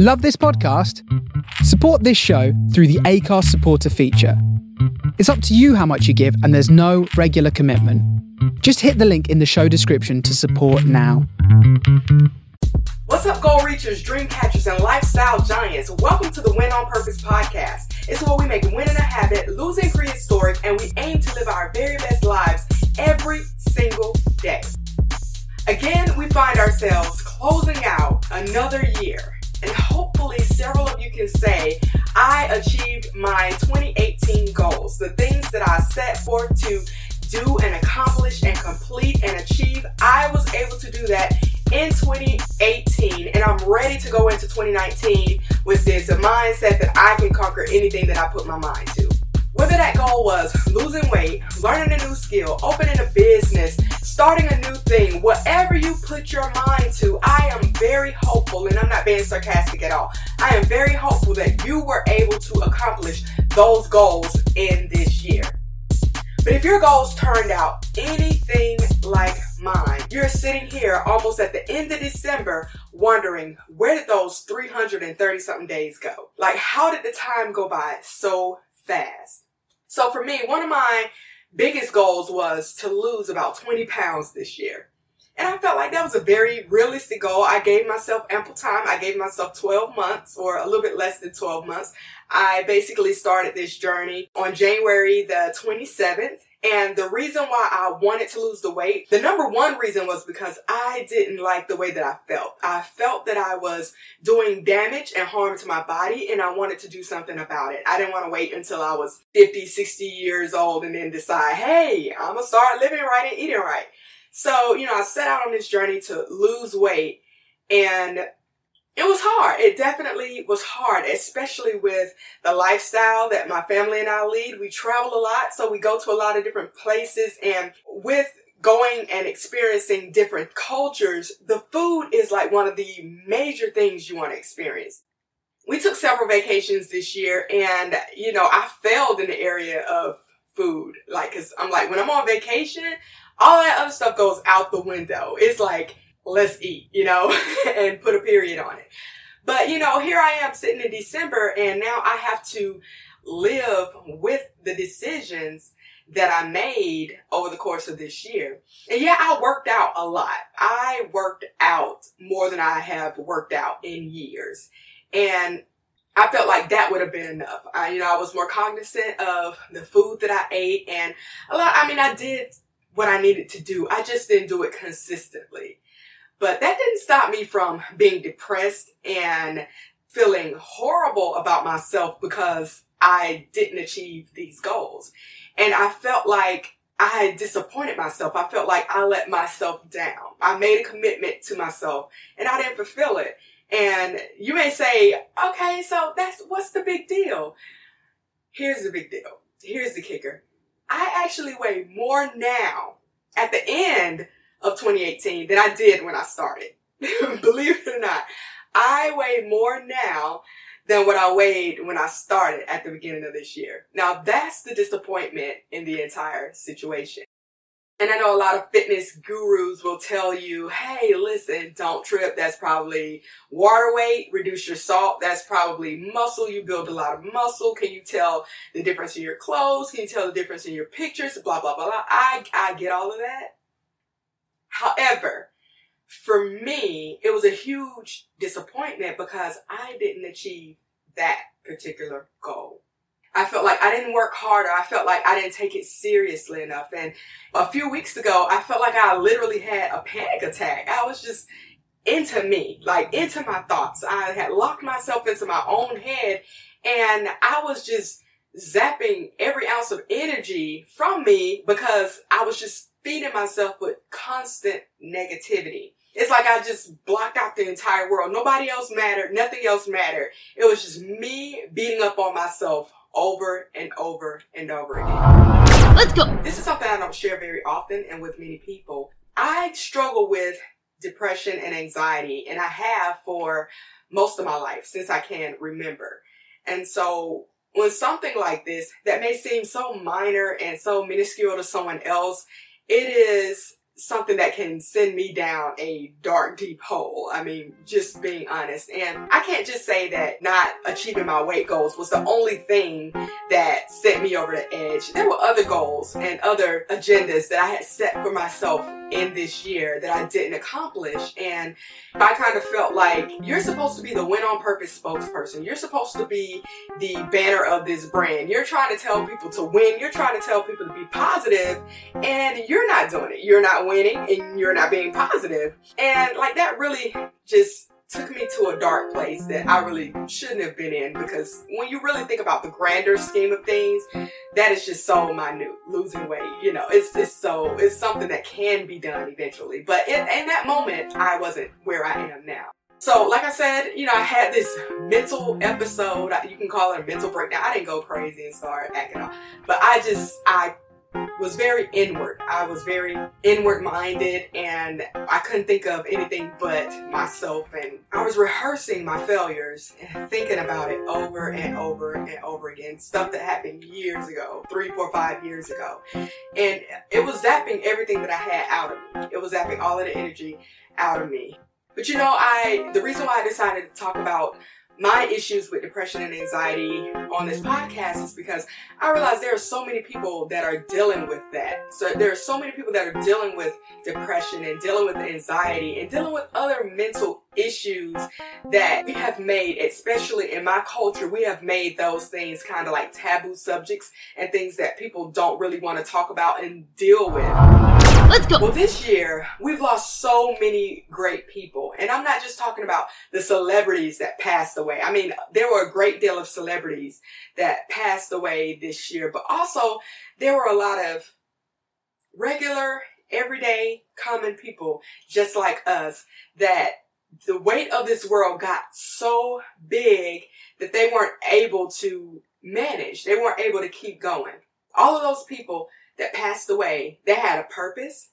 Love this podcast? Support this show through the Anchor supporter feature. It's up to you how much you give, and there's no regular commitment. Just hit the link in the show description to support now. What's up, goal reachers, dream catchers, and lifestyle giants? Welcome to the Win on Purpose podcast. It's where we make winning a habit, losing prehistoric, and we aim to live our very best lives every single day. Again, we find ourselves closing out another year and hopefully several of you can say, I achieved my 2018 goals, the things that I set forth to do and accomplish and complete and achieve. I was able to do that in 2018 and I'm ready to go into 2019 with this mindset that I can conquer anything that I put my mind to. Whether that goal was losing weight, learning a new skill, opening a business, starting a new thing, whatever you put your mind to, I am very hopeful, and I'm not being sarcastic at all. I am very hopeful that you were able to accomplish those goals in this year. But if your goals turned out anything like mine, you're sitting here almost at the end of December wondering where did those 330 something days go? Like, how did the time go by so fast? So for me, one of my biggest goals was to lose about 20 pounds this year. And I felt like that was a very realistic goal. I gave myself ample time. I gave myself 12 months or a little bit less than 12 months. I basically started this journey on January the 27th. And the reason why I wanted to lose the weight, the number one reason was because I didn't like the way that I felt. I felt that I was doing damage and harm to my body and I wanted to do something about it. I didn't want to wait until I was 50, 60 years old and then decide, hey, I'm going to start living right and eating right. So, you know, I set out on this journey to lose weight and it was hard. It definitely was hard, especially with the lifestyle that my family and I lead. We travel a lot, so we go to a lot of different places and with going and experiencing different cultures, the food is like one of the major things you want to experience. We took several vacations this year and, you know, I failed in the area of food. Like, cause I'm like, when I'm on vacation, all that other stuff goes out the window. It's like, let's eat, you know, and put a period on it. But, you know, here I am sitting in December and now I have to live with the decisions that I made over the course of this year. And yeah, I worked out a lot. I worked out more than I have worked out in years. And I felt like that would have been enough. I, you know, I was more cognizant of the food that I ate and a lot, I mean, I did what I needed to do. I just didn't do it consistently. But that didn't stop me from being depressed and feeling horrible about myself because I didn't achieve these goals. And I felt like I had disappointed myself. I felt like I let myself down. I made a commitment to myself and I didn't fulfill it. And you may say, okay, so that's what's the big deal? Here's the big deal. Here's the kicker. I actually weigh more now at the end of 2018 than I did when I started. Believe it or not, I weigh more now than what I weighed when I started at the beginning of this year. Now that's the disappointment in the entire situation. And I know a lot of fitness gurus will tell you, hey, listen, don't trip. That's probably water weight. Reduce your salt. That's probably muscle. You build a lot of muscle. Can you tell the difference in your clothes? Can you tell the difference in your pictures? Blah, blah, blah, blah. I, I get all of that. However, for me, it was a huge disappointment because I didn't achieve that particular goal. I felt like I didn't work harder. I felt like I didn't take it seriously enough. And a few weeks ago, I felt like I literally had a panic attack. I was just into me, like into my thoughts. I had locked myself into my own head and I was just zapping every ounce of energy from me because I was just feeding myself with constant negativity. It's like I just blocked out the entire world. Nobody else mattered. Nothing else mattered. It was just me beating up on myself over and over and over again. Let's go. This is something I don't share very often and with many people. I struggle with depression and anxiety, and I have for most of my life since I can remember. And so when something like this that may seem so minor and so minuscule to someone else, it is something that can send me down a dark, deep hole. I mean, just being honest. And I can't just say that not achieving my weight goals was the only thing that set me over the edge. There were other goals and other agendas that I had set for myself in this year that I didn't accomplish. And I kind of felt like you're supposed to be the win on purpose spokesperson. You're supposed to be the banner of this brand. You're trying to tell people to win. You're trying to tell people to be positive and you're not doing it. You're not winning and you're not being positive. And like that really just took me to a dark place that I really shouldn't have been in because when you really think about the grander scheme of things, that is just so minute. Losing weight, you know, it's it's so it's something that can be done eventually. But in, in that moment, I wasn't where I am now. So, like I said, you know, I had this mental episode. You can call it a mental breakdown. I didn't go crazy and start acting off, but I just I was very inward. I was very inward minded and I couldn't think of anything but myself. And I was rehearsing my failures and thinking about it over and over and over again. Stuff that happened years ago, three, four, five years ago. And it was zapping everything that I had out of me. It was zapping all of the energy out of me. But you know, I, the reason why I decided to talk about my issues with depression and anxiety on this podcast is because I realize there are so many people that are dealing with that. So there are so many people that are dealing with depression and dealing with anxiety and dealing with other mental issues that we have made, especially in my culture, we have made those things kind of like taboo subjects and things that people don't really want to talk about and deal with. Let's go. Well, this year we've lost so many great people, and I'm not just talking about the celebrities that passed away. I mean, there were a great deal of celebrities that passed away this year, but also there were a lot of regular, everyday, common people just like us that the weight of this world got so big that they weren't able to manage. They weren't able to keep going. All of those people that passed away, they had a purpose.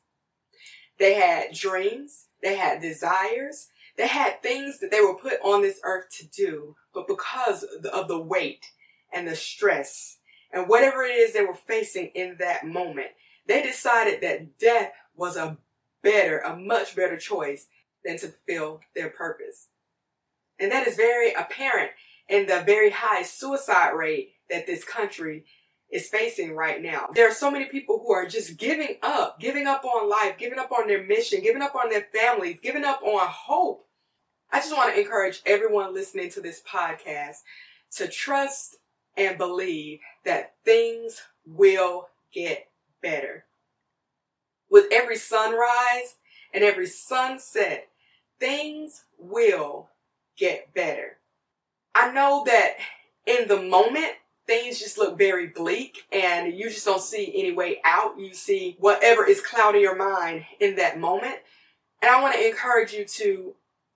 They had dreams. They had desires. They had things that they were put on this earth to do. But because of the weight and the stress and whatever it is they were facing in that moment, they decided that death was a better, a much better choice than to fulfill their purpose. And that is very apparent in the very high suicide rate that this country is facing right now. There are so many people who are just giving up, giving up on life, giving up on their mission, giving up on their families, giving up on hope. I just want to encourage everyone listening to this podcast to trust and believe that things will get better. With every sunrise and every sunset, things will get better. I know that in the moment, things just look very bleak and you just don't see any way out. You see whatever is clouding your mind in that moment. And I want to encourage you to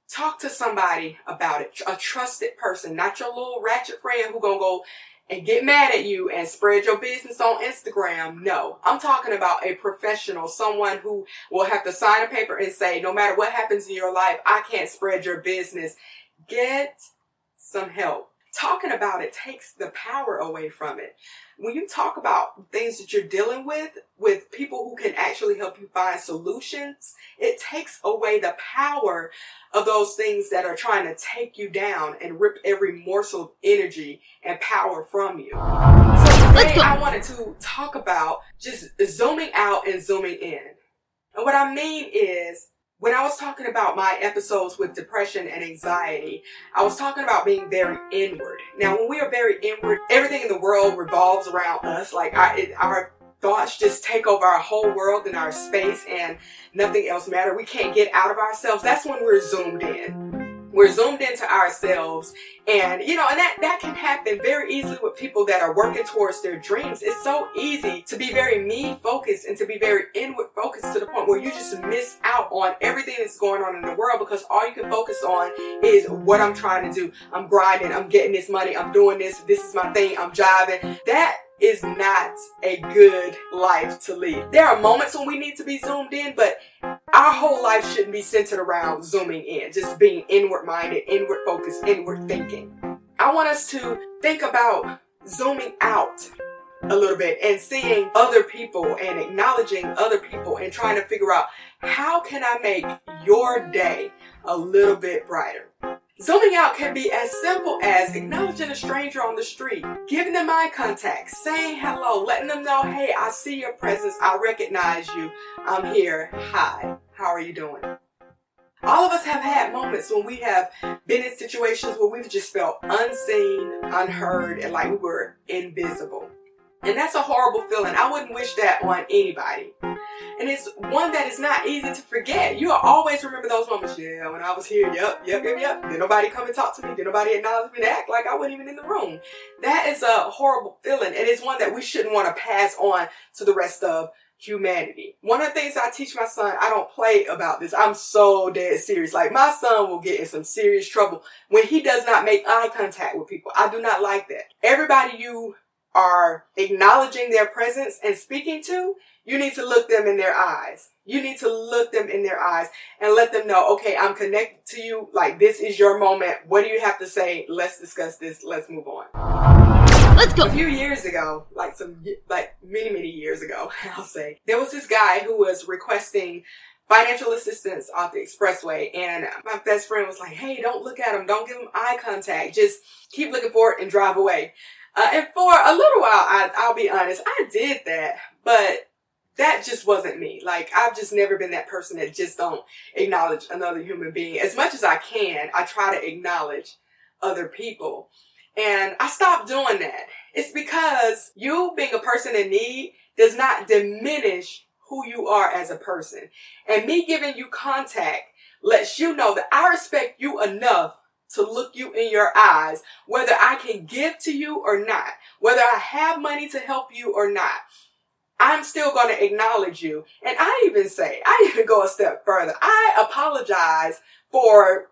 talk to somebody about it, a trusted person, not your little ratchet friend who gonna go and get mad at you and spread your business on Instagram. No, I'm talking about a professional, someone who will have to sign a paper and say, no matter what happens in your life, I can't spread your business. Get some help talking about it takes the power away from it. When you talk about things that you're dealing with, with people who can actually help you find solutions, it takes away the power of those things that are trying to take you down and rip every morsel of energy and power from you. So today I wanted to talk about just zooming out and zooming in. And what I mean is when I was talking about my episodes with depression and anxiety, I was talking about being very inward. Now, when we are very inward, everything in the world revolves around us. Like I, it, our thoughts just take over our whole world and our space, and nothing else matters. We can't get out of ourselves. That's when we're zoomed in we're zoomed into ourselves and you know and that that can happen very easily with people that are working towards their dreams. It's so easy to be very me focused and to be very inward focused to the point where you just miss out on everything that's going on in the world because all you can focus on is what i'm trying to do. I'm grinding. I'm getting this money. I'm doing this. This is my thing. I'm jiving. That is not a good life to lead. There are moments when we need to be zoomed in, but our whole life shouldn't be centered around zooming in, just being inward minded, inward focused, inward thinking. I want us to think about zooming out a little bit and seeing other people and acknowledging other people and trying to figure out how can I make your day a little bit brighter. Zooming out can be as simple as acknowledging a stranger on the street, giving them eye contact, saying hello, letting them know, hey, I see your presence, I recognize you, I'm here, hi, how are you doing? All of us have had moments when we have been in situations where we've just felt unseen, unheard, and like we were invisible. And that's a horrible feeling. I wouldn't wish that on anybody. And it's one that is not easy to forget. You'll always remember those moments. Yeah, when I was here, yep, yep, yep, yep. Did nobody come and talk to me? Did nobody acknowledge me? and Act like I wasn't even in the room. That is a horrible feeling. And it's one that we shouldn't want to pass on to the rest of humanity. One of the things I teach my son, I don't play about this. I'm so dead serious. Like my son will get in some serious trouble when he does not make eye contact with people. I do not like that. Everybody you are acknowledging their presence and speaking to, you need to look them in their eyes. You need to look them in their eyes and let them know, okay, I'm connected to you. Like this is your moment. What do you have to say? Let's discuss this. Let's move on. Let's go. A few years ago, like some, like many, many years ago, I'll say, there was this guy who was requesting financial assistance off the expressway. And my best friend was like, hey, don't look at him. Don't give him eye contact. Just keep looking for it and drive away. Uh, and for a little while, I, I'll be honest, I did that, but that just wasn't me. Like I've just never been that person that just don't acknowledge another human being. As much as I can, I try to acknowledge other people. And I stopped doing that. It's because you being a person in need does not diminish who you are as a person. And me giving you contact lets you know that I respect you enough to look you in your eyes, whether I can give to you or not, whether I have money to help you or not. I'm still going to acknowledge you. And I even say, I even go a step further. I apologize for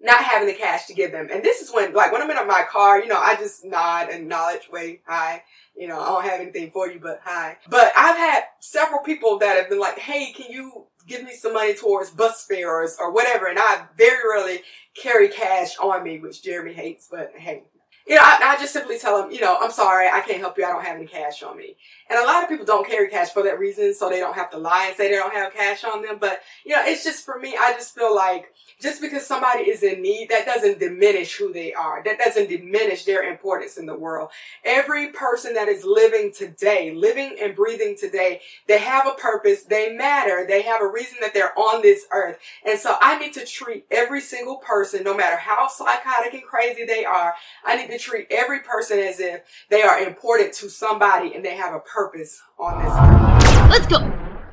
not having the cash to give them. And this is when, like, when I'm in my car, you know, I just nod and acknowledge, wait, hi. You know, I don't have anything for you, but hi. But I've had several people that have been like, hey, can you give me some money towards bus fares or whatever? And I very rarely carry cash on me, which Jeremy hates, but hey, you know, I, I, just simply tell them, you know, I'm sorry, I can't help you. I don't have any cash on me. And a lot of people don't carry cash for that reason, so they don't have to lie and say they don't have cash on them. But, you know, it's just for me, I just feel like just because somebody is in need, that doesn't diminish who they are. That doesn't diminish their importance in the world. Every person that is living today, living and breathing today, they have a purpose. They matter. They have a reason that they're on this earth. And so I need to treat every single person, no matter how psychotic and crazy they are, I need to treat every person as if they are important to somebody and they have a purpose on this earth. Let's go.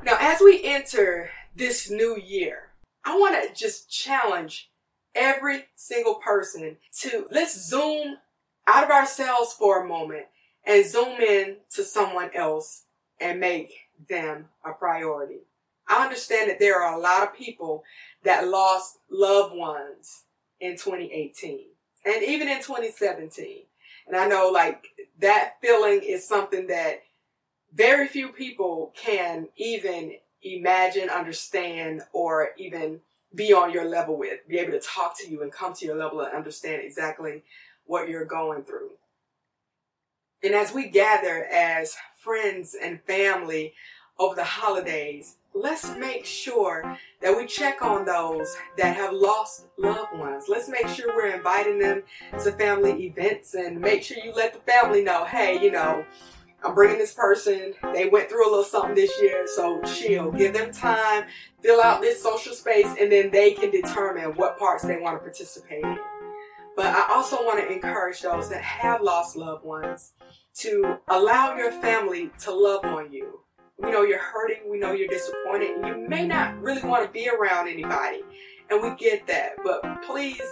Now, as we enter this new year, I want to just challenge every single person to let's zoom out of ourselves for a moment and zoom in to someone else and make them a priority. I understand that there are a lot of people that lost loved ones in 2018 and even in 2017. And I know like that feeling is something that very few people can even imagine, understand, or even be on your level with, be able to talk to you and come to your level and understand exactly what you're going through. And as we gather as friends and family over the holidays, let's make sure that we check on those that have lost loved ones. Let's make sure we're inviting them to family events and make sure you let the family know, hey, you know, I'm bringing this person. They went through a little something this year, so chill. Give them time, fill out this social space, and then they can determine what parts they want to participate in. But I also want to encourage those that have lost loved ones to allow your family to love on you we know you're hurting. We know you're disappointed. And you may not really want to be around anybody. And we get that. But please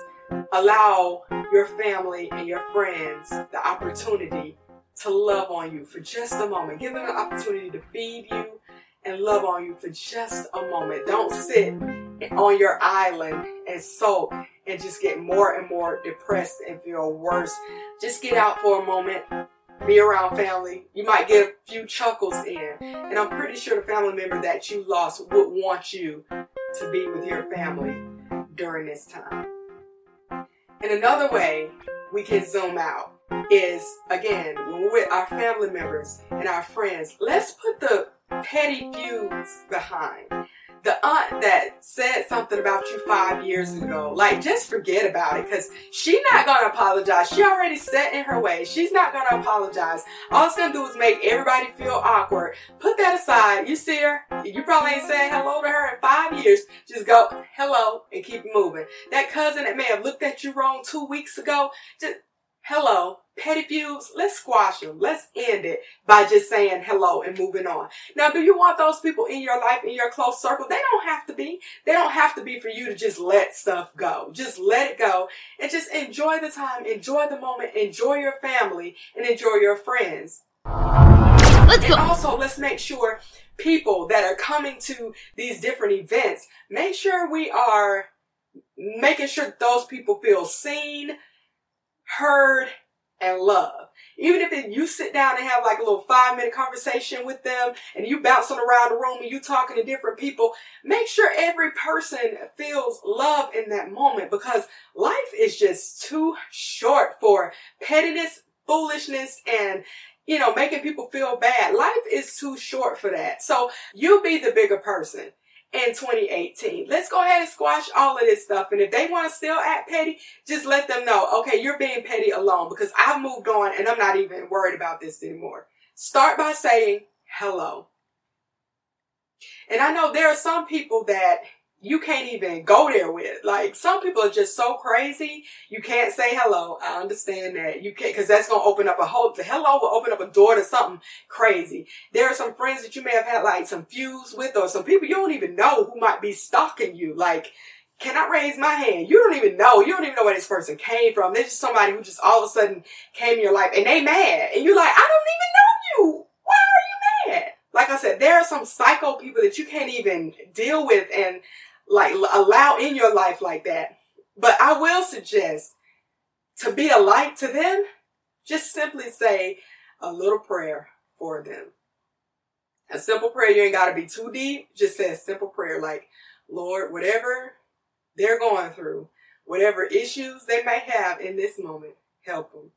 allow your family and your friends the opportunity to love on you for just a moment. Give them an opportunity to feed you and love on you for just a moment. Don't sit on your island and sulk and just get more and more depressed and feel worse. Just get out for a moment be around family. You might get a few chuckles in. And I'm pretty sure the family member that you lost would want you to be with your family during this time. And another way we can zoom out is again, when we're with our family members and our friends, let's put the petty feuds behind the aunt that said something about you five years ago, like just forget about it because she's not gonna apologize. She already set in her way. She's not gonna apologize. All it's gonna do is make everybody feel awkward. Put that aside. You see her, you probably ain't saying hello to her in five years. Just go hello and keep moving. That cousin that may have looked at you wrong two weeks ago, just hello, petty feuds, let's squash them. Let's end it by just saying hello and moving on. Now, do you want those people in your life, in your close circle? They don't have to be. They don't have to be for you to just let stuff go. Just let it go and just enjoy the time, enjoy the moment, enjoy your family, and enjoy your friends. Let's go. And also, let's make sure people that are coming to these different events, make sure we are making sure those people feel seen, heard, and love. Even if it, you sit down and have like a little five minute conversation with them and you bouncing around the room and you talking to different people, make sure every person feels love in that moment because life is just too short for pettiness, foolishness, and you know, making people feel bad. Life is too short for that. So you be the bigger person in 2018. Let's go ahead and squash all of this stuff. And if they want to still act petty, just let them know, okay, you're being petty alone because I've moved on and I'm not even worried about this anymore. Start by saying hello. And I know there are some people that you can't even go there with. Like some people are just so crazy, you can't say hello. I understand that. You can't because that's gonna open up a whole the hello will open up a door to something crazy. There are some friends that you may have had like some fuse with or some people you don't even know who might be stalking you. Like can I raise my hand? You don't even know. You don't even know where this person came from. They're just somebody who just all of a sudden came in your life and they mad. And you're like, I don't even know you. Why are you mad? Like I said, there are some psycho people that you can't even deal with and like allow in your life like that. But I will suggest to be a light to them, just simply say a little prayer for them. A simple prayer, you ain't got to be too deep. Just say a simple prayer like, Lord, whatever they're going through, whatever issues they may have in this moment, help them.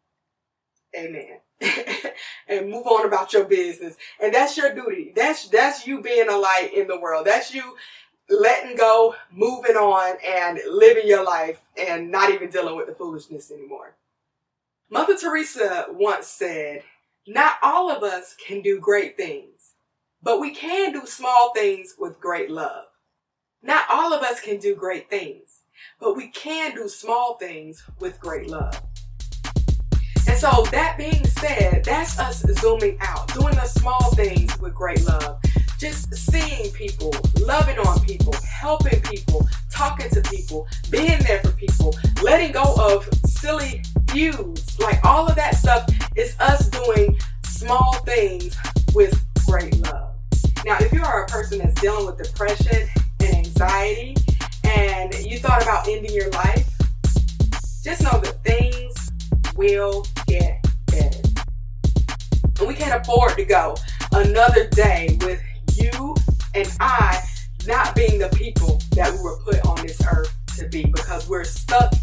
Amen. and move on about your business. And that's your duty. That's that's you being a light in the world. That's you letting go, moving on, and living your life and not even dealing with the foolishness anymore. Mother Teresa once said, Not all of us can do great things, but we can do small things with great love. Not all of us can do great things, but we can do small things with great love. And so, that being said, that's us zooming out, doing the small things with great love just seeing people, loving on people, helping people, talking to people, being there for people, letting go of silly feuds. Like all of that stuff is us doing small things with great love. Now, if you are a person that's dealing with depression and anxiety and you thought about ending your life, just know that things will get better. And we can't afford to go another day with you and I not being the people that we were put on this earth to be because we're stuck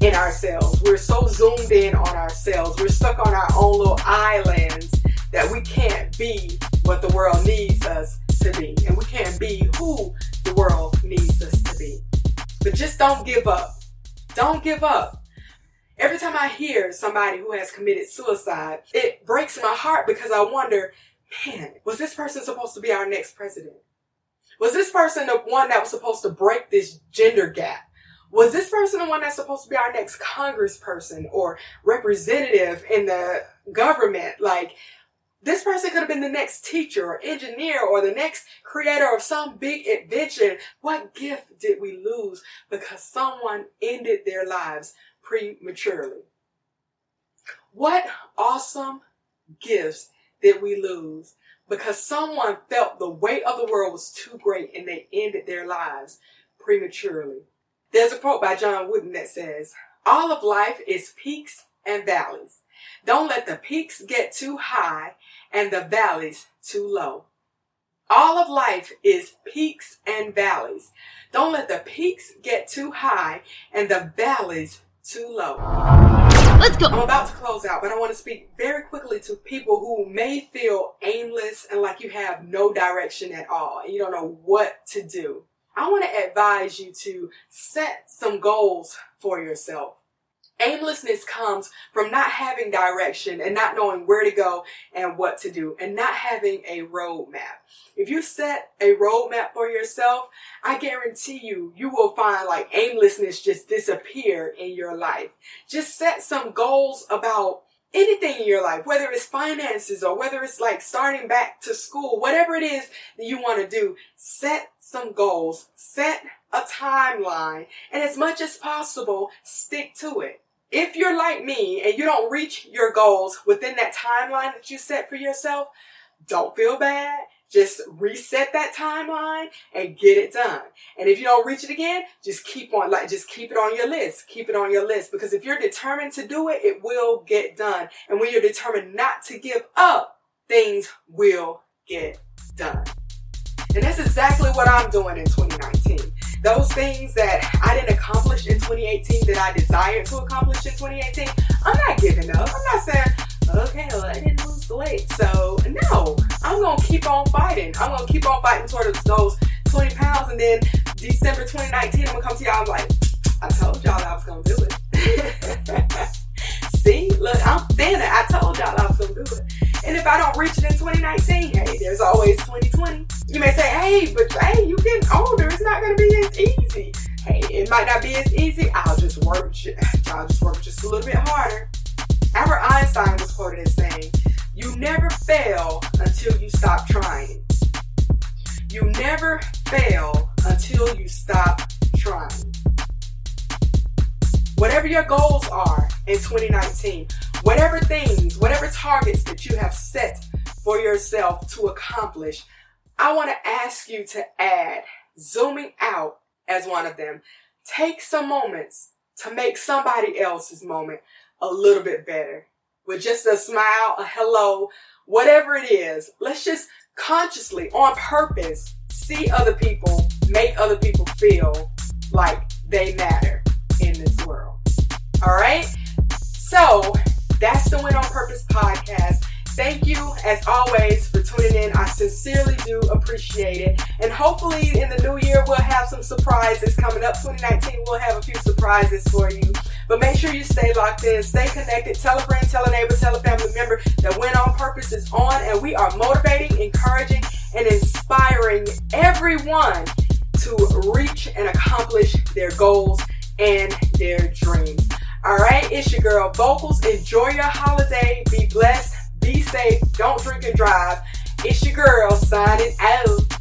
in ourselves. We're so zoomed in on ourselves. We're stuck on our own little islands that we can't be what the world needs us to be. And we can't be who the world needs us to be. But just don't give up. Don't give up. Every time I hear somebody who has committed suicide, it breaks my heart because I wonder man, was this person supposed to be our next president? Was this person the one that was supposed to break this gender gap? Was this person the one that's supposed to be our next congressperson or representative in the government? Like, this person could have been the next teacher or engineer or the next creator of some big invention. What gift did we lose because someone ended their lives prematurely? What awesome gifts did we lose because someone felt the weight of the world was too great and they ended their lives prematurely. There's a quote by John Wooden that says, All of life is peaks and valleys. Don't let the peaks get too high and the valleys too low. All of life is peaks and valleys. Don't let the peaks get too high and the valleys too low. Let's go. I'm about to close out, but I want to speak very quickly to people who may feel aimless and like you have no direction at all and you don't know what to do. I want to advise you to set some goals for yourself. Aimlessness comes from not having direction and not knowing where to go and what to do and not having a roadmap. If you set a roadmap for yourself, I guarantee you, you will find like aimlessness just disappear in your life. Just set some goals about anything in your life, whether it's finances or whether it's like starting back to school, whatever it is that you want to do, set some goals, set a timeline, and as much as possible, stick to it. If you're like me and you don't reach your goals within that timeline that you set for yourself, don't feel bad. Just reset that timeline and get it done. And if you don't reach it again, just keep on, like, just keep it on your list. Keep it on your list because if you're determined to do it, it will get done. And when you're determined not to give up, things will get done. And that's exactly what I'm doing in 2019. Those things that I didn't accomplish in 2018 that I desired to accomplish in 2018, I'm not giving up. I'm not saying, okay, well, I didn't lose the weight. So, no, I'm going to keep on fighting. I'm going to keep on fighting towards those 20 pounds. And then December 2019, I'm going to come to y'all. I'm like, I told y'all I was going to do it. See, look, I'm it. I told y'all I was going to do it. And if I don't reach it in 2019, hey, there's always 2020. You may say, hey, but hey, you getting older. It's not going to be as easy. Hey, it might not be as easy. I'll just work. I'll just work just a little bit harder. Albert Einstein was quoted as saying, You never fail until you stop trying. You never fail until you stop trying. Whatever your goals are in 2019, whatever things, whatever targets that you have set for yourself to accomplish, I want to ask you to add zooming out as one of them. Take some moments to make somebody else's moment a little bit better with just a smile, a hello, whatever it is. Let's just consciously, on purpose, see other people, make other people feel like they matter in this world. All right? So, that's the Win on Purpose podcast. Thank you, as always, for tuning in. I sincerely do appreciate it. And hopefully, in the new year, we'll have some surprises coming up. 2019, we'll have a few surprises for you. But make sure you stay locked in, stay connected. Tell a friend, tell a neighbor, tell a family member that Win on Purpose is on, and we are motivating, encouraging, and inspiring everyone to reach and accomplish their goals and their dreams. All right, it's your girl Vocals. Enjoy your holiday. Be blessed. Be safe. Don't drink and drive. It's your girl signing out.